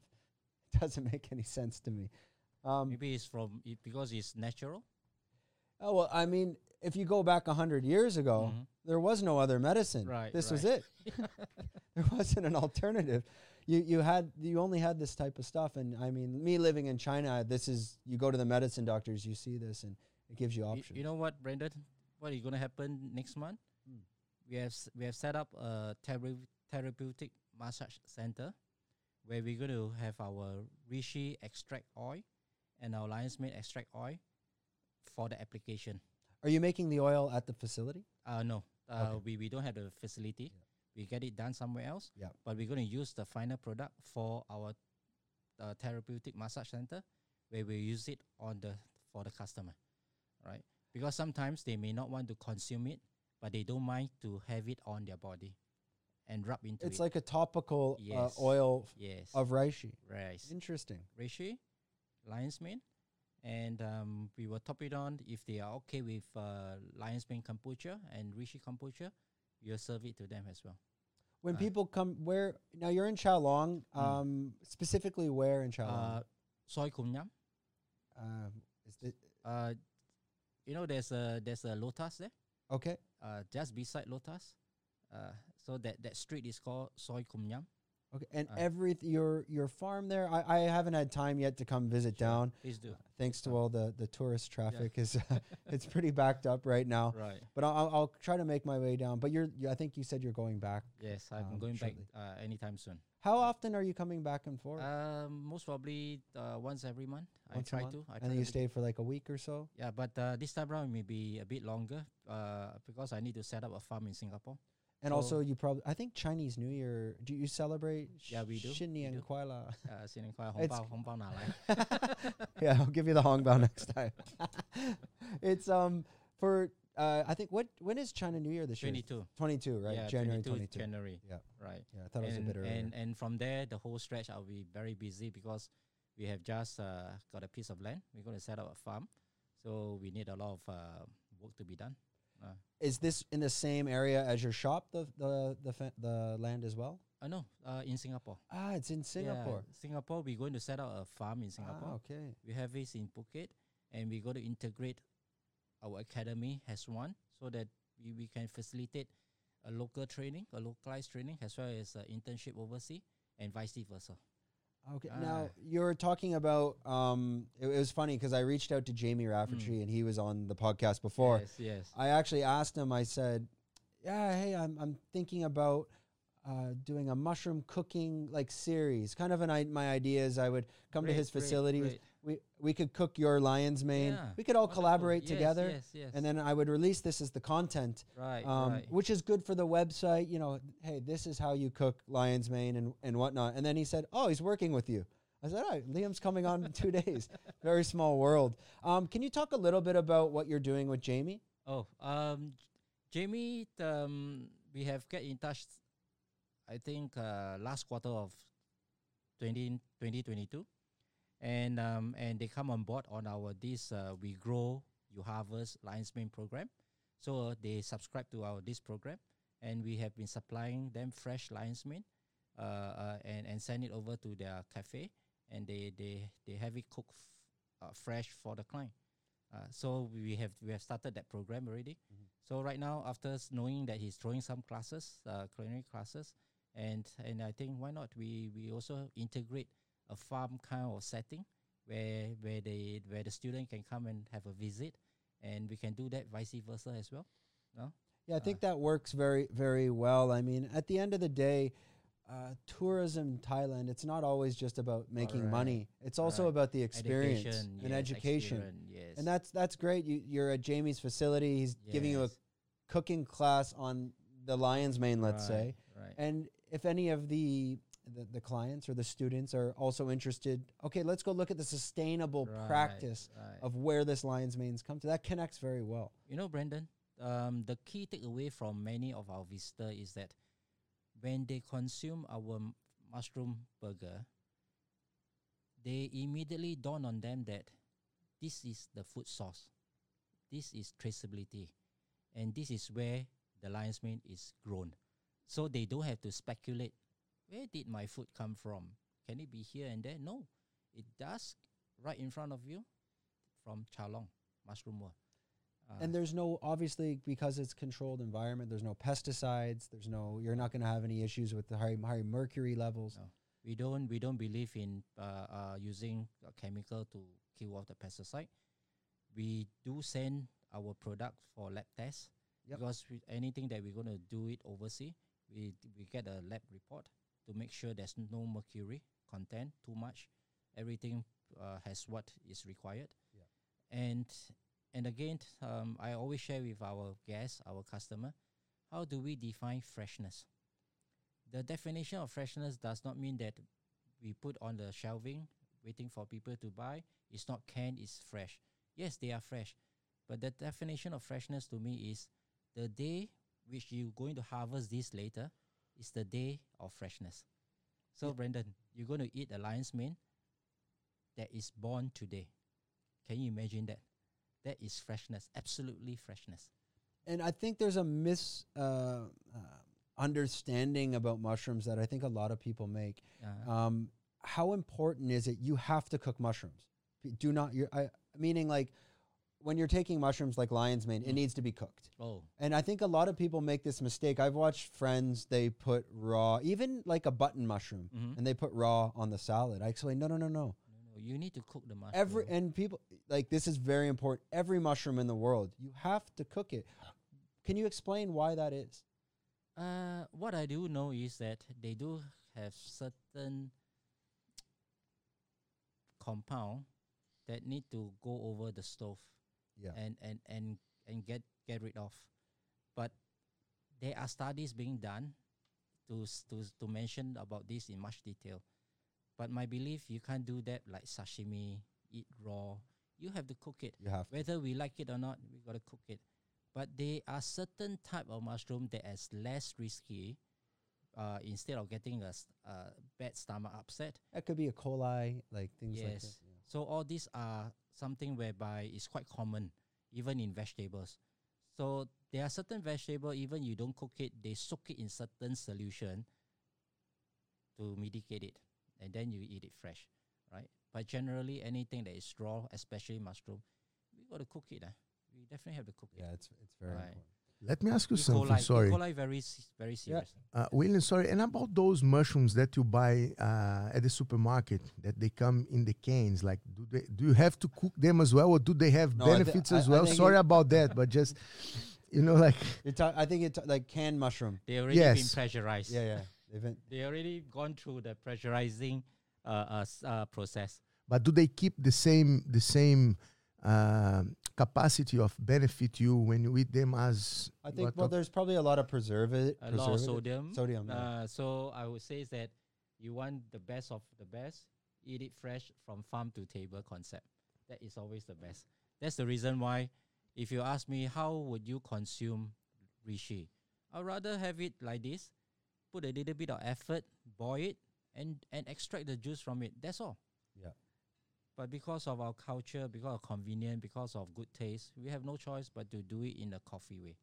It doesn't make any sense to me. Um, Maybe it's from it because it's natural. oh, well, I mean, if you go back 100 years ago, Mhm. there was no other medicine. Right, This was it. there wasn't an alternative. You you had you only had this type of stuff, and I mean, me living in China, this is you go to the medicine doctors, you see this, and it gives you You, options. you know what, Brandon? What is going to happen next month? We have we have set up a thera- therapeutic massage center where we're going to have our reishi extract oil and our lion's mane extract oil for the application. Are you making the oil at the facility? Uh, no, uh, Okay. we, we don't have the facility. Yeah. We get it done somewhere else. Yeah. But we're going to use the final product for our uh, therapeutic massage center, where we use it on the for the customer, right? Because sometimes they may not want to consume it, but they don't mind to have it on their body, and rub into it. It's it. like a topical uh, oil yes, of reishi. rice, Interesting. reishi, lion's mane, and um, we will top it on if they are okay with uh, lion's mane kombucha and reishi kombucha. We'll serve it to them as well. When Uh, people come, where now you're in Chalong, Mm. um, specifically where in Uh, Chalong? soy kum nyam. Um, is it, Uh, you know, there's a there's a lotus there. okay, Uh, just beside lotus. Uh, so that that street is called soy kum nyam. Okay, and Uh, every your your farm there, I, I haven't had time yet to come visit Sure. down. Please do. Thanks to Uh, all the the tourist traffic is it's pretty backed up right now. Right. But I'll, I'll- try to make my way down. But you're you, I think you said you're going back. Yes, I'm Um, going shortly. back uh, anytime soon. How often are you coming back and forth? Um, most probably uh, once every month. Once I try month? to. I and try then you stay for like a week or so. Yeah, but uh, this time around may be a bit longer uh, because I need to set up a farm in Singapore. And So- also, you probably I think Chinese New Year. Do you celebrate? Yeah, we do, Shinni we and do. Kuala. Uh, 新年快乐， It's- 红包红包拿来。 yeah, I'll give you the hongbao next time. it's um for uh I think what when is China New Year this year? 22. 22, right? Yeah, January 22 22. January. Yeah. Right. Yeah, I thought it was a and, bit earlier. and and from there, the whole stretch, I'll be very busy because we have just uh, got a piece of land. We're going to set up a farm, so we need a lot of uh, work to be done. Uh, is this in the same area as your shop, the the the the land as well? uh, no, uh, in Singapore. Ah, it's in Singapore. Yeah, Singapore, we're going to set up a farm in Ah, Singapore. okay. We have this in Phuket, and we're going to integrate our academy as one, so that we, we can facilitate a local training, a localized training, as well as uh, internship overseas, and vice versa. Okay. Ah. now you're talking about um it, it was funny because I reached out to Jamie Rafferty and he was on the podcast before. Yes, yes. I actually asked him, I said, Yeah, hey, I'm I'm thinking about uh, doing a mushroom cooking like series. Kind of an I, my idea is I would come to Great, his great, facilities. great. We we could cook your lion's mane. Yeah, We could all Wonderful. collaborate Yes, together. Yes, yes. And then I would release this as the content, right, um, right. which is good for the website. You know, hey, this is how you cook lion's mane and, and whatnot. And then he said, Oh, he's working with you. I said, All right, Liam's coming on in two days. Very small world. Um, can you talk a little bit about what you're doing with Jamie? Oh, um, Jamie, um, we have get in touch. I think uh, last quarter of 20, 2022, and um, and they come on board on our this uh, we grow you harvest lion's mane program. So uh, they subscribe to our this program, and we have been supplying them fresh lion's mane, uh, uh, and and send it over to their cafe, and they they they have it cooked f- uh, fresh for the client. Uh, so we have we have started that program already. So right now, after knowing that he's throwing some classes, uh, culinary classes, and and I think why not we we also integrate a farm kind of setting where where they where the student can come and have a visit, and we can do that vice versa as well. No, Yeah, I think Uh, that works very, very well. I mean, at the end of the day, uh, tourism in Thailand, it's not always just about making Correct. money. It's also Right. about the experience education and yes, education. Yes, And that's that's great. You, you're at Jamie's facility. He's giving you a cooking class on the lion's mane, let's say. right, right. And if any of the, the the clients or the students are also interested, okay, let's go look at the sustainable Right, practice right. of where this lion's mane's come to. That connects very well. You know, Brandon, um, the key takeaway from many of our visitors is that when they consume our mushroom burger, they immediately dawn on them that this is the food source, this is traceability, and this is where the lion's mane is grown. So they don't have to speculate where did my food come from? Can it be here and there? No, it does right in front of you from Chalong Mushroom World. Uh, and there's no obviously because it's controlled environment there's no pesticides there's no you're not going to have any issues with the high, high mercury levels No. we don't we don't believe in uh, uh, using a chemical to kill off the pesticide. We do send our product for lab tests Yep. because we, anything that we're going to do it overseas, we we get a lab report to make sure there's no mercury content too much. Everything uh, has what is required. Yeah. And and again, um, I always share with our guests, our customer, how do we define freshness? the definition of freshness does not mean that we put on the shelving waiting for people to buy it's not canned it's fresh yes they are fresh but the definition of freshness to me is the day which you're going to harvest this later is the day of freshness. So Yeah. brendan you're going to eat a lion's mane that is born today. Can you imagine that? That is freshness absolutely freshness. And i think there's a mis uh, uh, understanding about mushrooms that i think a lot of people make. Uh, um, how important is it? You have to cook mushrooms. Do not you I, meaning like when you're taking mushrooms like lion's mane, it needs to be cooked. Oh, And I think a lot of people make this mistake. I've watched friends, they put raw, even like a button mushroom, Mhm. and they put raw on the salad. I explain, no, no, no, no. no, no, you need to cook the mushroom. Every and people like this is very important. Every mushroom in the world, you have to cook it. Can you explain why that is? Uh, what I do know is that they do have certain compound that need to go over the stove Yeah. and and and and get get rid of. But there are studies being done to to to mention about this in much detail. But my belief, you can't do that like sashimi, eat raw. You have to cook it. You have to. Whether we like it or not, we gotta cook it. But there are certain type of mushroom that is less risky. Uh, instead of getting a, uh, bad stomach upset, That could be a coli, like things like that. Yes. so all these are something whereby it's quite common, even in vegetables. So there are certain vegetable, even you don't cook it, they soak it in certain solution to mitigate it, and then you eat it fresh, right? But generally, anything that is raw, especially mushroom, we got to cook it. Uh. We definitely have to cook Yeah, it. Yeah, it's it's very Right. important. Let me ask you E. something. coli, sorry, E. coli very s- very serious. uh, William. Sorry, and about those mushrooms that you buy uh, at the supermarket that they come in the cans. Like, do they do you have to cook them as well, or do they have No, benefits I- as I well? think Sorry about that, but just you know, like You're I think it's like canned mushroom. They already been pressurized. Yeah, yeah. They've been, They already gone through the pressurizing uh, uh, uh, process. but do they keep the same the same um capacity of benefit you when you eat them as I think. Well, there's probably a lot of preservative. A lot of sodium. Sodium. yeah. Uh, so I would say is that you want the best of the best, eat it fresh from farm to table concept. That is always the best. That's the reason why, if you ask me, how would you consume reishi I'd rather have it like this, put a little bit of effort, boil it, and and extract the juice from it. That's all. But because of our culture, because of convenience, because of good taste, we have no choice but to do it in a coffee way,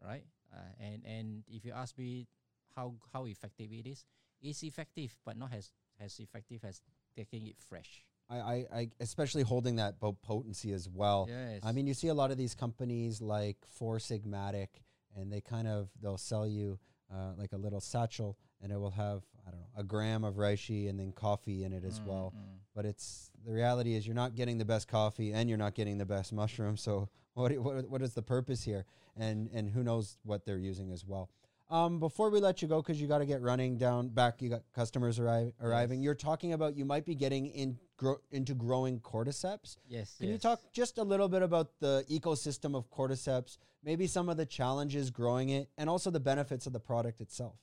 right? Uh, and and if you ask me how how effective it is, it's effective, but not as as effective as taking it fresh. I, I, especially holding that bo- potency as well. Yes. I mean, you see a lot of these companies like Four Sigmatic, and they kind of they'll sell you uh, like a little satchel, and it will have I don't know a gram of reishi and then coffee in it as Mm, well. mm. But it's the reality is you're not getting the best coffee and you're not getting the best mushroom. So what what what is the purpose here? And and who knows what they're using as well. Um, before we let you go, because you got to get running down back, you got customers arri- arriving. Yes. You're talking about you might be getting in grow, into growing cordyceps. Yes. Can you talk just a little bit about the ecosystem of cordyceps, maybe some of the challenges growing it, and also the benefits of the product itself?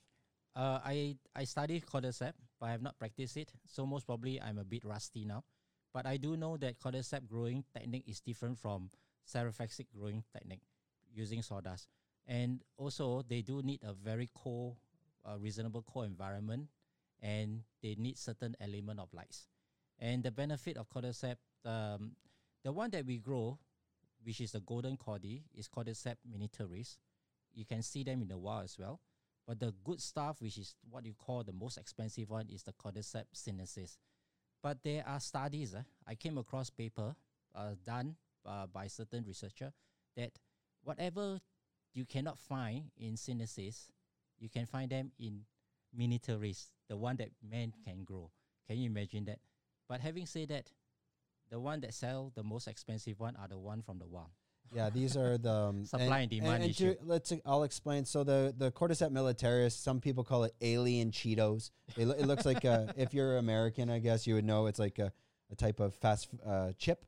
Uh, I I studied cordyceps, but I have not practiced it. So most probably I'm a bit rusty now. But I do know that cordyceps growing technique is different from saprophytic growing technique using sawdust. And also they do need a very cold, uh, reasonable cold environment, and they need certain element of lights. And the benefit of cordyceps, um, the one that we grow, which is the golden cordy, is cordyceps militaris. You can see them in the wild as well. But the good stuff, which is what you call the most expensive one, is the cordyceps sinensis. But there are studies. Uh, I came across paper uh, done uh, by certain researcher that whatever you cannot find in sinensis, you can find them in militaris, the one that man can grow. Can you imagine that? But having said that, the one that sell the most expensive one are the one from the wild. Yeah, these are the um, Supply and demand and issue. to- let's I'll explain. So the the cordyceps militaris, some people call it alien Cheetos. Lo- it looks like a, if you're American, I guess you would know it's like a, a type of fast uh, chip.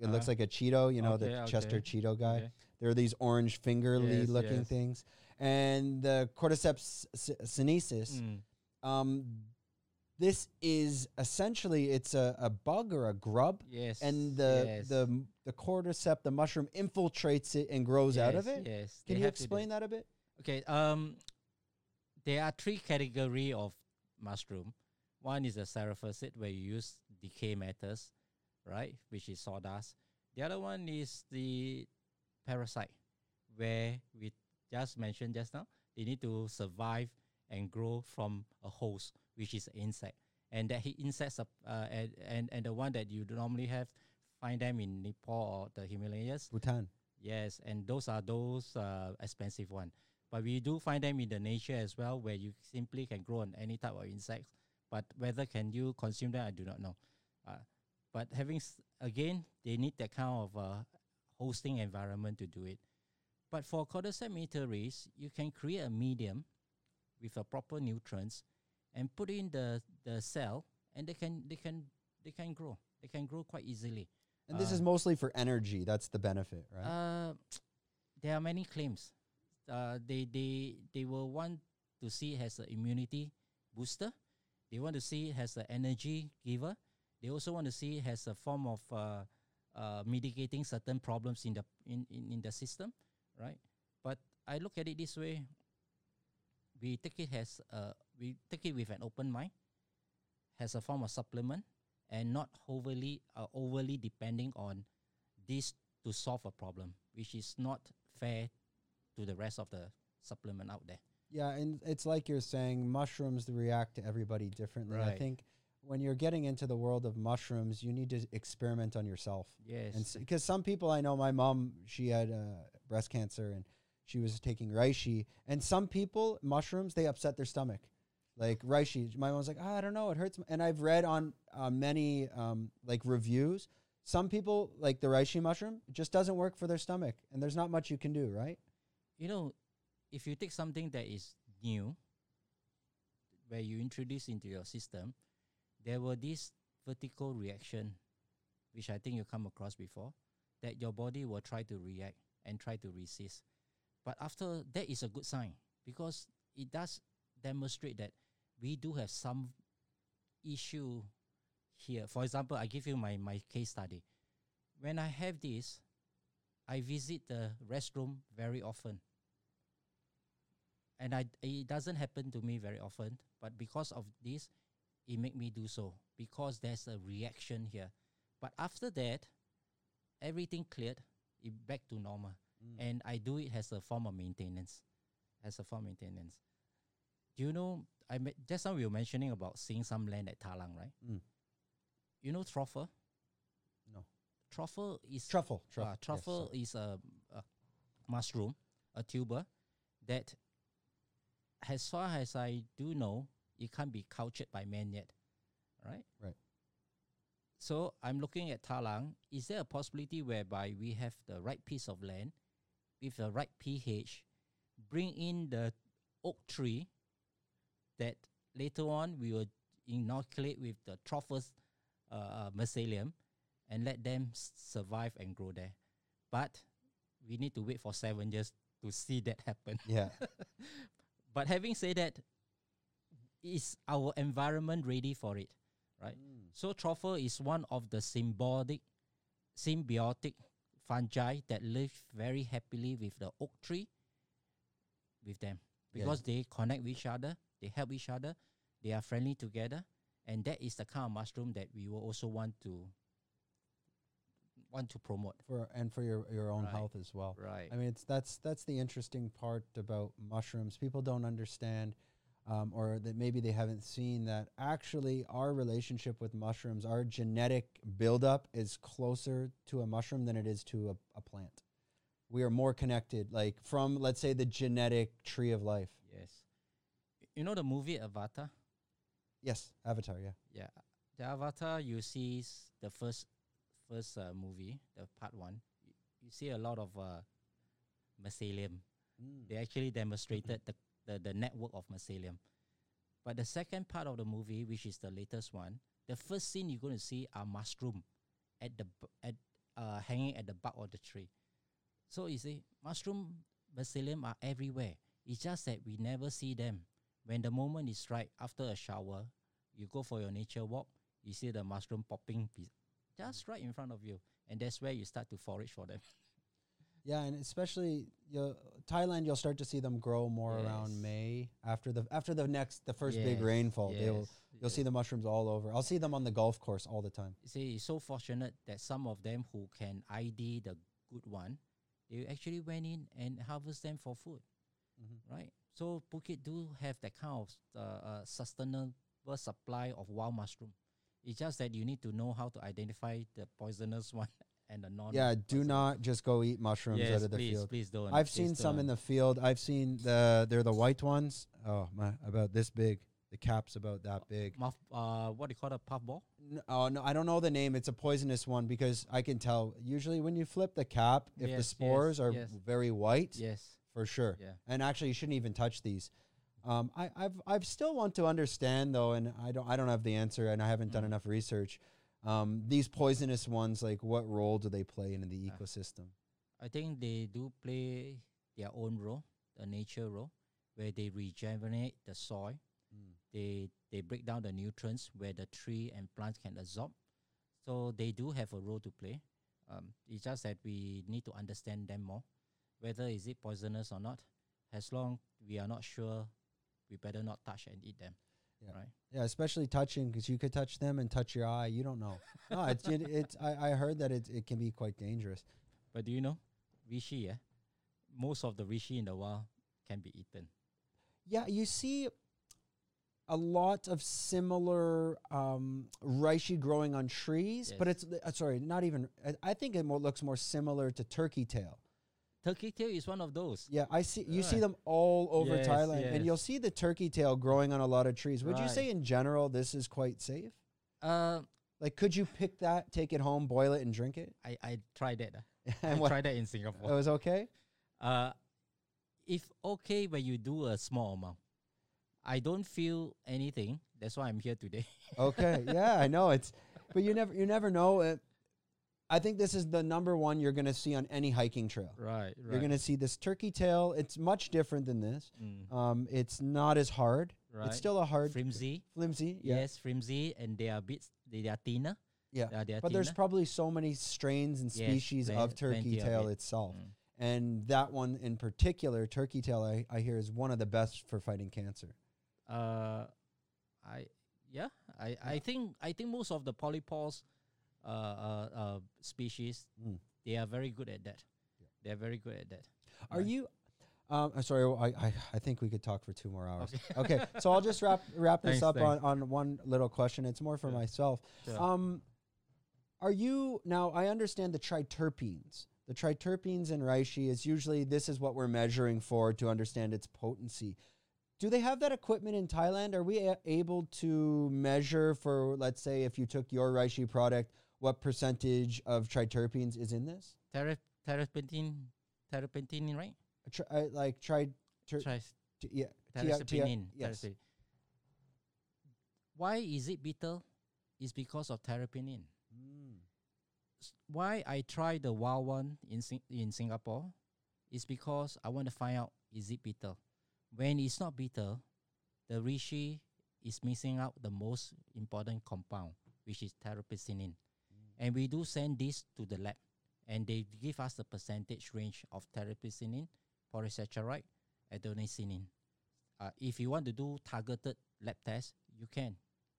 It looks Uh-huh. like a Cheeto, you know, Okay, the Chester okay. Cheeto guy. Okay. There are these orange fingerly Yes, looking yes. things, and the cordyceps sinensis. Mm. Um, this is essentially it's a, a bug or a grub, Yes. and the yes. the the cordyceps, the mushroom, infiltrates it and grows out of it. Yes. Can you have to do- explain that a bit? Okay. Um, there are three category of mushroom. One is a saprophytic where you use decay matters, right, which is sawdust. The other one is the parasite, where we just mentioned just now. They need to survive and grow from a host, which is an insect, and that insects uh, and, and and the one that you normally have find them in Nepal or the Himalayas. Bhutan. Yes, and those are those uh, expensive one. But we do find them in the nature as well, where you simply can grow on any type of insects. But whether can you consume them, I do not know. Uh, but having again, they need that kind of uh, hosting environment to do it. But for cordyceps militaris, you can create a medium with a proper nutrients and put in the the cell, and they can they can they can grow. They can grow quite easily. And this is Uh, mostly for energy. That's the benefit, right? Uh, there are many claims. Uh, they they they will want to see it as an immunity booster. They want to see it as an energy giver. They also want to see it as a form of uh, uh, mitigating certain problems in the in, in, in the system, right? But I look at it this way. We take it as uh, we take it with an open mind, as a form of supplement, and not overly uh, overly depending on this to solve a problem, which is not fair to the rest of the supplement out there. Yeah, and it's like you're saying, mushrooms react to everybody differently. I think when you're getting into the world of mushrooms, you need to experiment on yourself. Yes. And because some people I know, my mom, she had uh, breast cancer and she was taking reishi, and some people mushrooms they upset their stomach, like reishi. My mom's like, "Ah, I don't know, it hurts. And I've read on uh, many um, like reviews, some people like the reishi mushroom just doesn't work for their stomach, and there's not much you can do, right? you know, if you take something that is new, where you introduce into your system, there were this vertical reaction, which I think you come across before, that your body will try to react and try to resist. But after that is a good sign because it does demonstrate that we do have some issue here. For example, I give you my, my case study. When I have this, I visit the restroom very often. And I it doesn't happen to me very often, but because of this, it make me do so because there's a reaction here. But after that, everything cleared, it back to normal. And I do it as a form of maintenance. As a form of maintenance. Do you know I just now we were mentioning about seeing some land at Thalang, right? Mm. You know truffle? No. Truffle is Truffle, truffle, uh, truffle sorry. is a, a mushroom, a tuber that, as far as I do know, it can't be cultured by man yet, right? Right. So I'm looking at Thalang. Is there a possibility whereby we have the right piece of land with the right pH, bring in the oak tree that later on we will inoculate with the truffles uh, uh, mycelium and let them s- survive and grow there. But we need to wait for seven years to see that happen. Yeah. But having said that, is our environment ready for it? Right. So truffle is one of the symbiotic, symbiotic fungi that live very happily with the oak tree, with them Yeah. because they connect with each other, they help each other, they are friendly together, and that is the kind of mushroom that we will also want to want to promote. for and for your your own Right. health as well. Right. I mean, it's that's that's the interesting part about mushrooms. People don't understand, um, or that maybe they haven't seen that actually our relationship with mushrooms, our genetic buildup is closer to a mushroom than it is to a, a plant. We are more connected, like from let's say the genetic tree of life. yes. You know the movie Avatar? Yes, Avatar. Yeah. Yeah, the Avatar. You see the first first uh, movie, the part one. You, you see a lot of uh, mycelium. They actually demonstrated the, the the network of mycelium. But the second part of the movie, which is the latest one, the first scene you're going to see are mushroom at the at uh, hanging at the bark of the tree. So you see, mushroom mycelium are everywhere. It's just that we never see them. When the moment is right, after a shower, you go for your nature walk, you see the mushroom popping just right in front of you, and that's where you start to forage for them. Yeah, and especially you Thailand, you'll start to see them grow more Yes. around May after the after the next the first big Yes, rainfall. They'll you'll see the mushrooms all over. I'll see them on the golf course all the time. You see, it's so fortunate that some of them who can ID the good one, they actually went in and harvest them for food, right? So Phuket do have that kind of uh, uh, sustainable supply of wild mushroom. It's just that you need to know how to identify the poisonous one and the non. Yeah, do not just go eat mushrooms Yes, out of the please, field. please don't. I've Please seen some in the field. I've seen the they're the white ones. Oh my, about this big. The cap's about that big. Muff, uh, what do you call a puff ball? N- Oh no, I don't know the name. It's a poisonous one because I can tell. Usually, when you flip the cap, if the Yes, yes, spores are yes. very white, Yes. for sure. Yeah. And actually, you shouldn't even touch these. Um, I, I've I've still want to understand though, and I don't I don't have the answer, and I haven't done Mm. enough research. Um, these poisonous ones, like what role do they play in the Ah. ecosystem? I think they do play their own role, the nature role, where they regenerate the soil. Mm. They they break down the nutrients where the tree and plants can absorb. So they do have a role to play. Um, it's just that we need to understand them more, whether is it poisonous or not. As long we are not sure, we better not touch and eat them. Yeah. Right. Yeah, especially touching because you could touch them and touch your eye. You don't know. no, it's it, it's. I, I heard that it it can be quite dangerous. But do you know, reishi? Yeah, most of the reishi in the wild can be eaten. Yeah, you see a lot of similar um, reishi growing on trees, but it's uh, sorry, not even. I, I think it more, looks more similar to turkey tail. Turkey tail is one of those. Yeah, I see. You see them all over Yes, Thailand, and you'll see the turkey tail growing on a lot of trees. Would you say, in general, this is quite safe? Uh, Like, could you pick that, take it home, boil it, and drink it? I I tried that. I tried that in Singapore. It was okay. Uh, if okay when you do a small amount, I don't feel anything. That's why I'm here today. Okay, yeah, I know it's, but you never, you never know. It, I think this is the number one you're gonna see on any hiking trail. right, right. You're gonna see this turkey tail. It's much different than this. Mm, Um, it's not as hard. right. It's still a hard, flimsy. flimsy. Yeah, Yes, flimsy, and they are bits. They are thinner. yeah. They are But there's probably so many strains and species plen- of turkey plenty of tail it. itself. Mm. And that one in particular, turkey tail, I, I hear is one of the best for fighting cancer. Uh, I yeah, I, I think I think most of the polypores, uh, uh, uh species, Mm. they are very good at that. They are very good at that. Are Right. you? Um, I'm sorry, I, I I think we could talk for two more hours. Okay, so I'll just wrap wrap this Thanks, up on, thanks. on one little question. It's more for Sure. myself. Sure. Um, are you now? I understand the triterpenes. The triterpenes in reishi is usually this is what we're measuring for to understand its potency. Do they have that equipment in Thailand? Are we a- able to measure for, let's say, if you took your reishi product, what percentage of triterpenes is in this? Terra, terrapentine, terrapentine, right? Tri, uh, like tri, ter, t- yeah, uh, T- terrapentine. yes. Why is it bitter? It's because of terrapentine. Mm. S- Why I try the wild one in Sing- in Singapore is because I want to find out is it bitter. When it's not bitter, the reishi is missing out the most important compound, which is terrapentine. And we do send this to the lab, and they give us the percentage range of terrapentine, polysaccharide, adenosine. Uh, if you want to do targeted lab tests, you can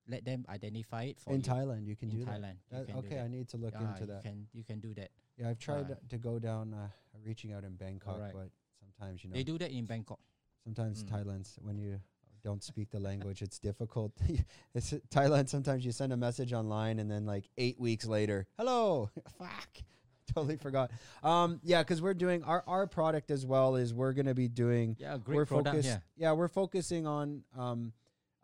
let them identify it for In you Thailand, you can in do that. Thailand. you That- can do okay, that. I need to look Yeah, into you that. Can you can do that? Yeah, I've tried Alright. to go down, uh, reaching out in Bangkok, Alright. but sometimes you know, They do that in Bangkok. sometimes Mm. Thailand's when you don't speak the language, it's difficult. it's Thailand. Sometimes you send a message online, and then like eight weeks later, hello, fuck, totally forgot. Um, yeah, because we're doing our our product as well. Is we're gonna be doing. Yeah, great we're product. focused. Yeah. Yeah, we're focusing on um,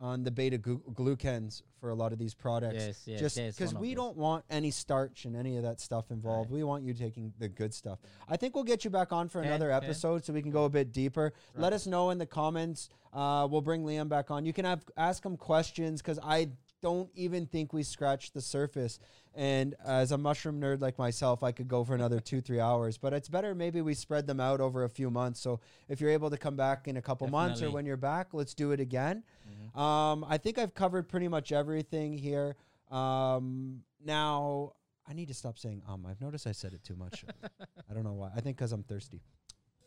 on the beta glu- glucans for a lot of these products Yes, yes, just because of we don't want any starch and any of that stuff involved. Right. We want you taking the good stuff. I think we'll get you back on for Okay, another okay. episode so we can go a bit deeper. Let us know in the comments. Uh, we'll bring Liam back on. You can have ask him questions because I don't even think we scratched the surface. And as a mushroom nerd like myself, I could go for another two, three hours. But it's better maybe we spread them out over a few months. So if you're able to come back in a couple months or when you're back, let's do it again. Mhm. Um, I think I've covered pretty much everything here. Um, now I need to stop saying um. I've noticed I said it too much. I don't know why. I think because I'm thirsty.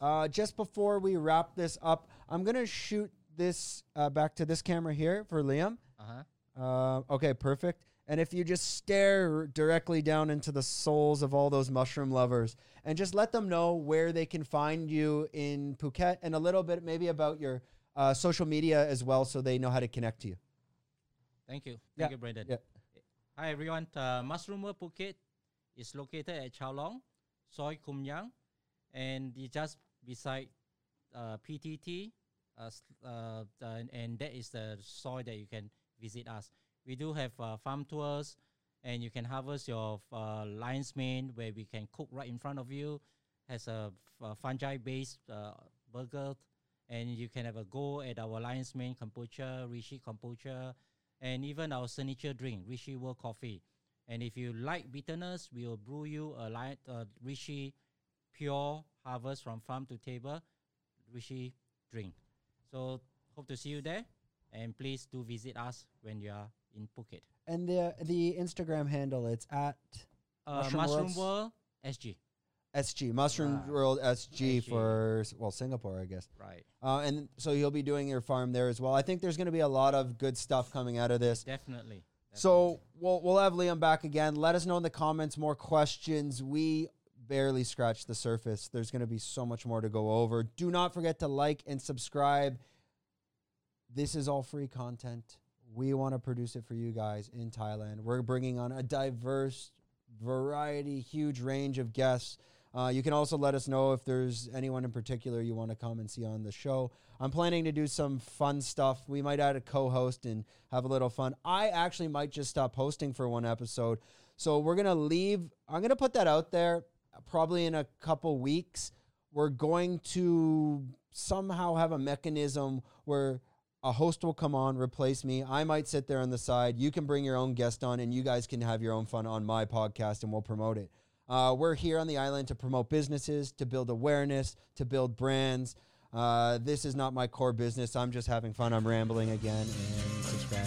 Uh, just before we wrap this up, I'm gonna shoot this uh, back to this camera here for Liam. Uh-huh. Uh, okay, perfect. And if you just stare directly down into the souls of all those mushroom lovers and just let them know where they can find you in Phuket and a little bit maybe about your uh, social media as well so they know how to connect to you. Thank you. Thank Yeah, you, Brandon. yeah. Hi everyone. Uh, Mushroom World Phuket is located at Chalong, Soi Kum Yang, and it's just beside uh, PTT. Uh, uh, and that is the soil that you can visit us. We do have uh, farm tours, and you can harvest your uh, lion's mane where we can cook right in front of you. Has a, f- a fungi-based uh, burger, and you can have a go at our lion's mane kombucha, Reishi kombucha, and even our signature drink, Reishi World Coffee. And if you like bitterness, we will brew you a light, uh, Reishi Pure Harvest from Farm to Table Reishi drink. So hope to see you there, and please do visit us when you are in Phuket. And the the Instagram handle it's at Uh, Mushroom Mushroom, World SG. SG Mushroom Right. World SG, SG. for well Singapore, I guess. Right. Uh, and so you'll be doing your farm there as well. I think there's going to be a lot of good stuff coming out of this. Definitely. So we'll we'll have Liam back again. Let us know in the comments more questions. We barely scratched the surface. There's going to be so much more to go over. Do not forget to like and subscribe. This is all free content. We want to produce it for you guys in Thailand. We're bringing on a diverse variety, huge range of guests. Uh, you can also let us know if there's anyone in particular you want to come and see on the show. I'm planning to do some fun stuff. We might add a co host and have a little fun. I actually might just stop hosting for one episode. So we're going to leave. I'm going to put that out there probably in a couple weeks. We're going to somehow have a mechanism where a host will come on, replace me. I might sit there on the side. You can bring your own guest on, and you guys can have your own fun on my podcast, and we'll promote it. Uh, we're here on the island to promote businesses, to build awareness, to build brands. Uh, this is not my core business. I'm just having fun. I'm rambling again, and subscribe.